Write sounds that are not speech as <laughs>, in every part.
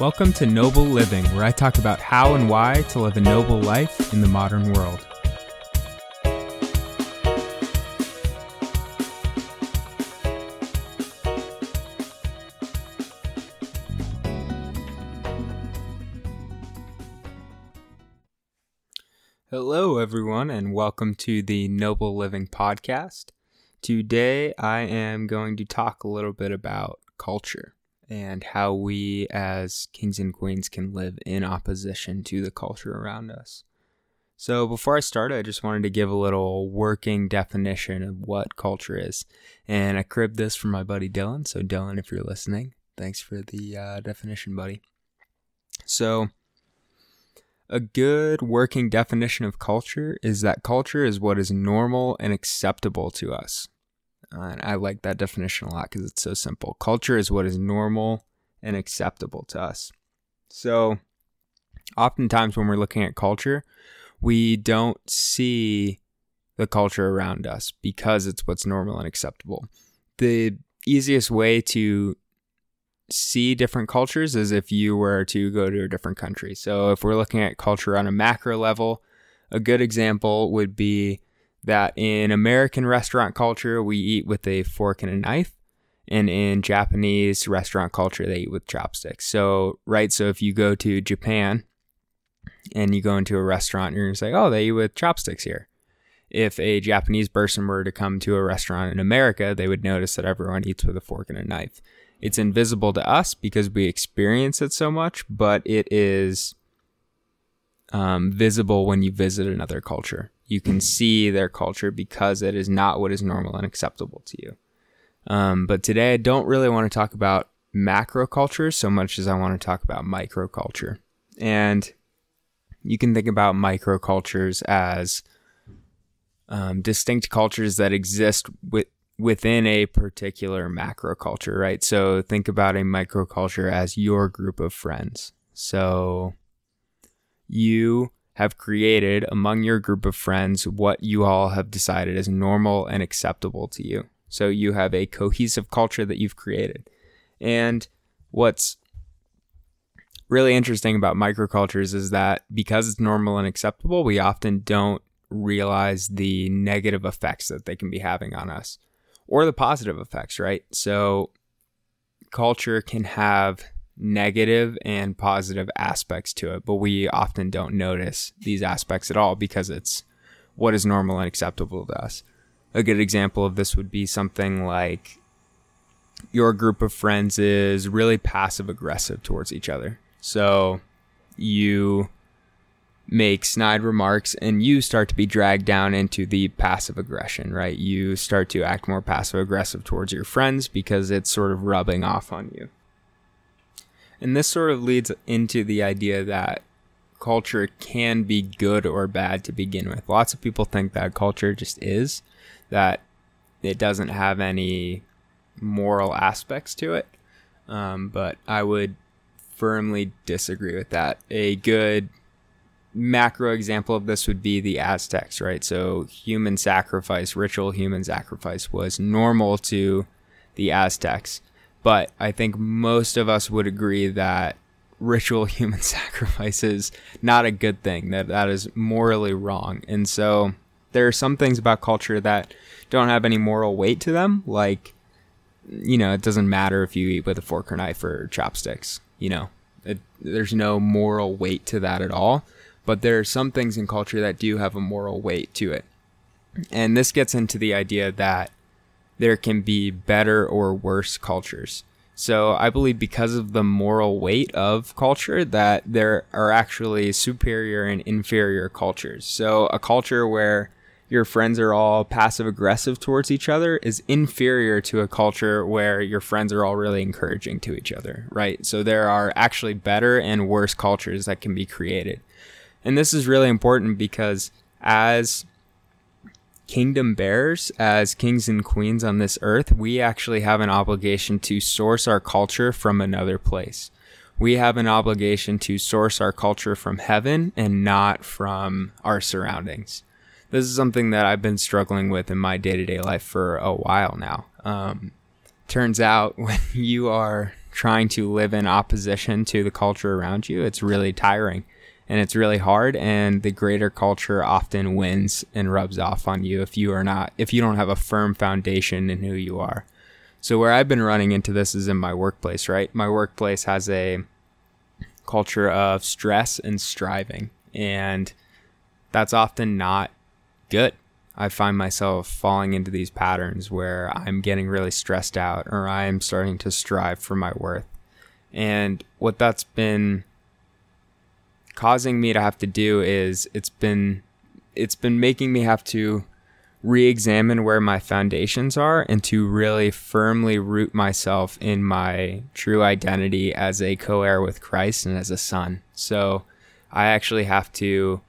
Welcome to Noble Living, where I talk about how and why to live a noble life in the modern world. Hello, everyone, and welcome to the Noble Living Podcast. Today, I am going to talk a little bit about culture and how we as kings and queens can live in opposition to the culture around us. So, before I start, I just wanted to give a little working definition of what culture is. And I cribbed this from my buddy Dylan. So, Dylan, if you're listening, thanks for the uh, definition, buddy. So, a good working definition of culture is that culture is what is normal and acceptable to us. Uh, I like that definition a lot because it's so simple. Culture is what is normal and acceptable to us. So, oftentimes when we're looking at culture, we don't see the culture around us because it's what's normal and acceptable. The easiest way to see different cultures is if you were to go to a different country. So, if we're looking at culture on a macro level, a good example would be that in American restaurant culture, we eat with a fork and a knife. And in Japanese restaurant culture, they eat with chopsticks. So, right, so if you go to Japan and you go into a restaurant, you're going to say, oh, they eat with chopsticks here. If a Japanese person were to come to a restaurant in America, they would notice that everyone eats with a fork and a knife. It's invisible to us because we experience it so much, but it is um, visible when you visit another culture you can see their culture because it is not what is normal and acceptable to you. Um, but today, I don't really want to talk about macro culture so much as I want to talk about micro microculture. And you can think about microcultures as um, distinct cultures that exist with, within a particular macro culture, right? So think about a microculture as your group of friends. So you have created among your group of friends what you all have decided is normal and acceptable to you. So you have a cohesive culture that you've created. And what's really interesting about microcultures is that because it's normal and acceptable, we often don't realize the negative effects that they can be having on us or the positive effects, right? So culture can have negative and positive aspects to it, but we often don't notice these aspects at all because it's what is normal and acceptable to us. A good example of this would be something like your group of friends is really passive aggressive towards each other. So you make snide remarks and you start to be dragged down into the passive aggression, right? You start to act more passive aggressive towards your friends because it's sort of rubbing off on you. And this sort of leads into the idea that culture can be good or bad to begin with. Lots of people think that culture just is, that it doesn't have any moral aspects to it. Um, but I would firmly disagree with that. A good macro example of this would be the Aztecs, right? So, human sacrifice, ritual human sacrifice was normal to the Aztecs. But I think most of us would agree that ritual <laughs> human sacrifice is not a good thing, that that is morally wrong. And so there are some things about culture that don't have any moral weight to them, like, you know, it doesn't matter if you eat with a fork or knife or chopsticks, you know, it, there's no moral weight to that at all. But there are some things in culture that do have a moral weight to it. And this gets into the idea that there can be better or worse cultures. So I believe because of the moral weight of culture that there are actually superior and inferior cultures. So a culture where your friends are all passive aggressive towards each other is inferior to a culture where your friends are all really encouraging to each other, right? So there are actually better and worse cultures that can be created. And this is really important because as kingdom bearers, as kings and queens on this earth, we actually have an obligation to source our culture from another place. We have an obligation to source our culture from heaven and not from our surroundings. This is something that I've been struggling with in my day to day life for a while now. Um, turns out <laughs> when you are trying to live in opposition to the culture around you, it's really tiring and it's really hard and the greater culture often wins and rubs off on you if you are not if you don't have a firm foundation in who you are. So where I've been running into this is in my workplace, right? My workplace has a culture of stress and striving and that's often not good. I find myself falling into these patterns where I'm getting really stressed out or I'm starting to strive for my worth. And what that's been causing me to have to do is it's been it's been making me have to re-examine where my foundations are and to really firmly root myself in my true identity as a co-heir with Christ and as a son. So I actually have to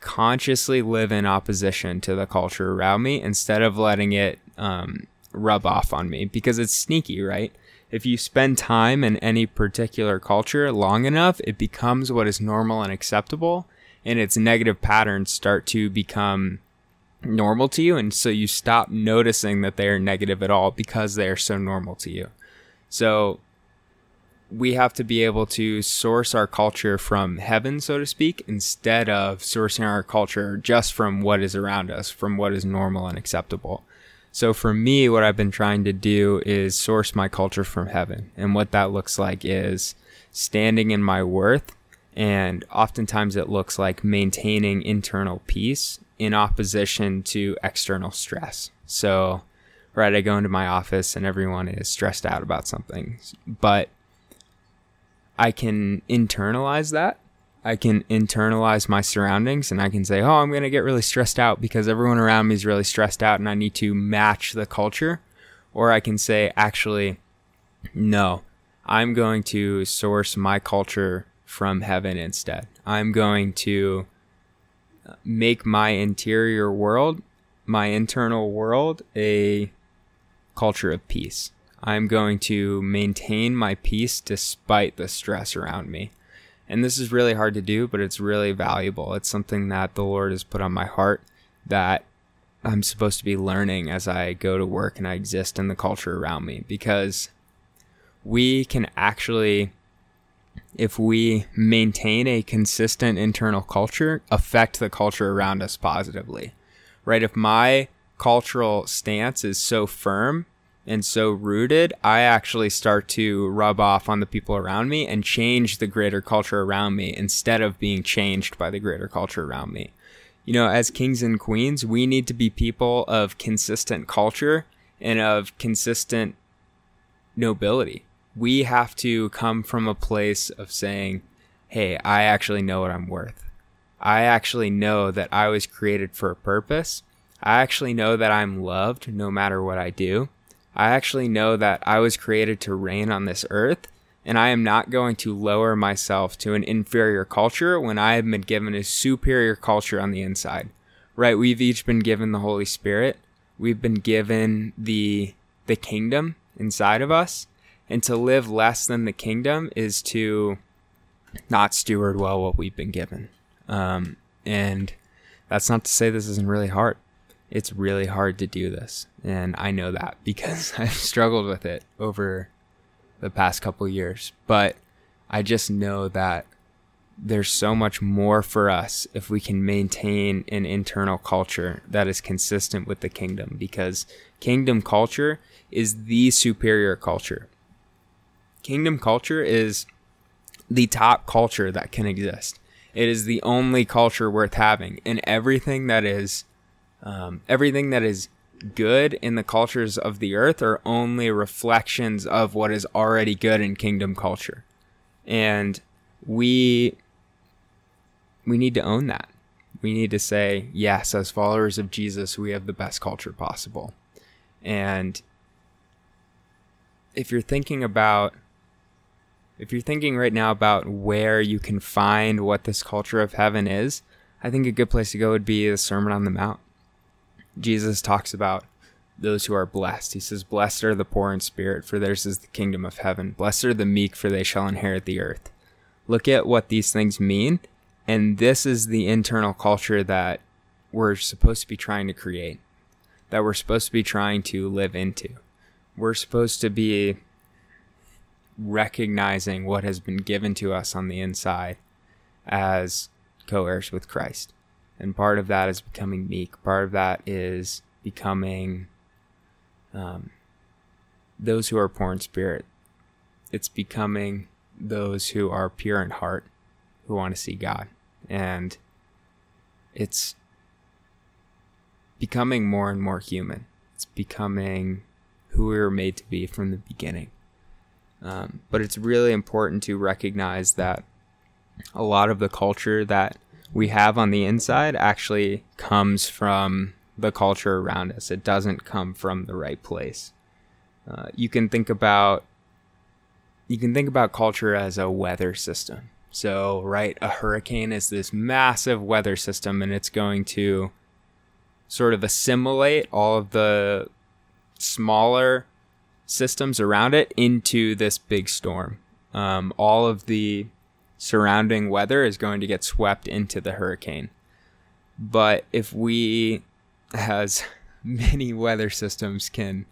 consciously live in opposition to the culture around me instead of letting it um, rub off on me because it's sneaky, right? If you spend time in any particular culture long enough, it becomes what is normal and acceptable, and its negative patterns start to become normal to you. And so you stop noticing that they are negative at all because they are so normal to you. So we have to be able to source our culture from heaven, so to speak, instead of sourcing our culture just from what is around us, from what is normal and acceptable. So for me, what I've been trying to do is source my culture from heaven. And what that looks like is standing in my worth. And oftentimes it looks like maintaining internal peace in opposition to external stress. So, right, I go into my office and everyone is stressed out about something, but I can internalize that I can internalize my surroundings and I can say, oh, I'm going to get really stressed out because everyone around me is really stressed out and I need to match the culture. Or I can say, actually, no, I'm going to source my culture from heaven instead. I'm going to uh, make my interior world, my internal world, a culture of peace. I'm going to maintain my peace despite the stress around me. And this is really hard to do, but it's really valuable. It's something that the Lord has put on my heart that I'm supposed to be learning as I go to work and I exist in the culture around me because we can actually if we maintain a consistent internal culture affect the culture around us positively. Right? If my cultural stance is so firm and so rooted, I actually start to rub off on the people around me and change the greater culture around me instead of being changed by the greater culture around me. You know, as kings and queens, we need to be people of consistent culture and of consistent nobility. We have to come from a place of saying, hey, I actually know what I'm worth. I actually know that I was created for a purpose. I actually know that I'm loved no matter what I do. I actually know that I was created to reign on this earth, and I am not going to lower myself to an inferior culture when I have been given a superior culture on the inside. Right? We've each been given the Holy Spirit. We've been given the the kingdom inside of us, and to live less than the kingdom is to not steward well what we've been given. Um, and that's not to say this isn't really hard it's really hard to do this. And I know that <laughs> because I've struggled with it over the past couple years. But I just know that there's so much more for us if we can maintain an internal culture that is consistent with the kingdom because kingdom culture is the superior culture. Kingdom culture is the top culture that can exist. It is the only culture worth having, and everything that is um, everything that is good in the cultures of the earth are only reflections of what is already good in kingdom culture. And we we need to own that. We need to say, yes, as followers of Jesus, we have the best culture possible. And if you're thinking about if you're thinking right now about where you can find what this culture of heaven is, I think a good place to go would be the Sermon on the Mount. Jesus talks about those who are blessed. He says, Blessed are the poor in spirit, for theirs is the kingdom of heaven. Blessed are the meek, for they shall inherit the earth. Look at what these things mean. And this is the internal culture that we're supposed to be trying to create, that we're supposed to be trying to live into. We're supposed to be recognizing what has been given to us on the inside as co heirs with Christ. And part of that is becoming meek, part of that is becoming um, those who are poor in spirit. It's becoming those who are pure in heart, who want to see God. And it's becoming more and more human. It's becoming who we were made to be from the beginning. Um, but it's really important to recognize that a lot of the culture that we have on the inside actually comes from the culture around us. It doesn't come from the right place. Uh, you can think about you can think about culture as a weather system. So, right, a hurricane is this massive weather system, and it's going to sort of assimilate all of the smaller systems around it into this big storm. Um, all of the surrounding weather is going to get swept into the hurricane. But if we, as <laughs> many weather systems can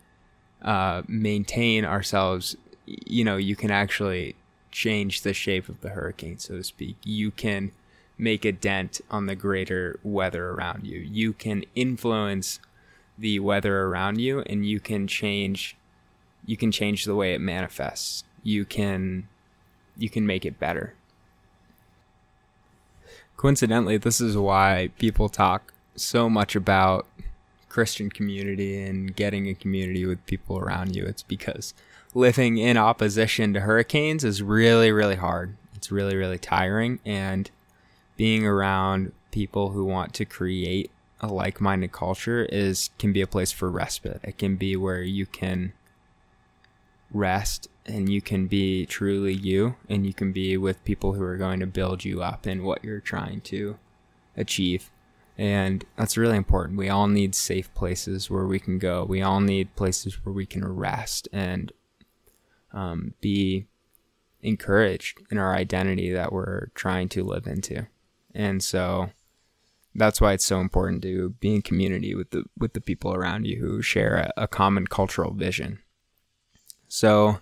uh, maintain ourselves, you know, you can actually change the shape of the hurricane, so to speak. You can make a dent on the greater weather around you. You can influence the weather around you and you can change you can change the way it manifests. You can you can make it better. Coincidentally, this is why people talk so much about Christian community and getting a community with people around you. It's because living in opposition to hurricanes is really, really hard. It's really, really tiring. And being around people who want to create a like-minded culture is can be a place for respite. It can be where you can rest and you can be truly you and you can be with people who are going to build you up in what you're trying to achieve. And that's really important. We all need safe places where we can go. We all need places where we can rest and um, be encouraged in our identity that we're trying to live into. And so that's why it's so important to be in community with the with the people around you who share a, a common cultural vision. So,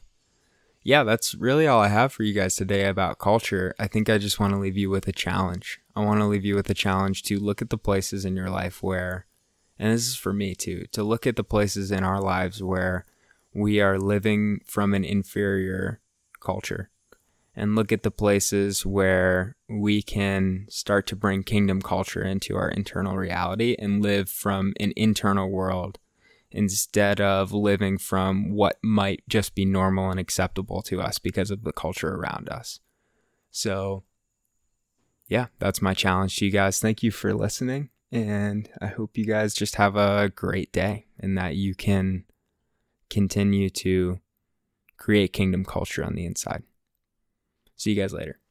yeah, that's really all I have for you guys today about culture. I think I just want to leave you with a challenge. I want to leave you with a challenge to look at the places in your life where, and this is for me too, to look at the places in our lives where we are living from an inferior culture and look at the places where we can start to bring kingdom culture into our internal reality and live from an internal world instead of living from what might just be normal and acceptable to us because of the culture around us. So, yeah, that's my challenge to you guys. Thank you for listening. And I hope you guys just have a great day and that you can continue to create kingdom culture on the inside. See you guys later.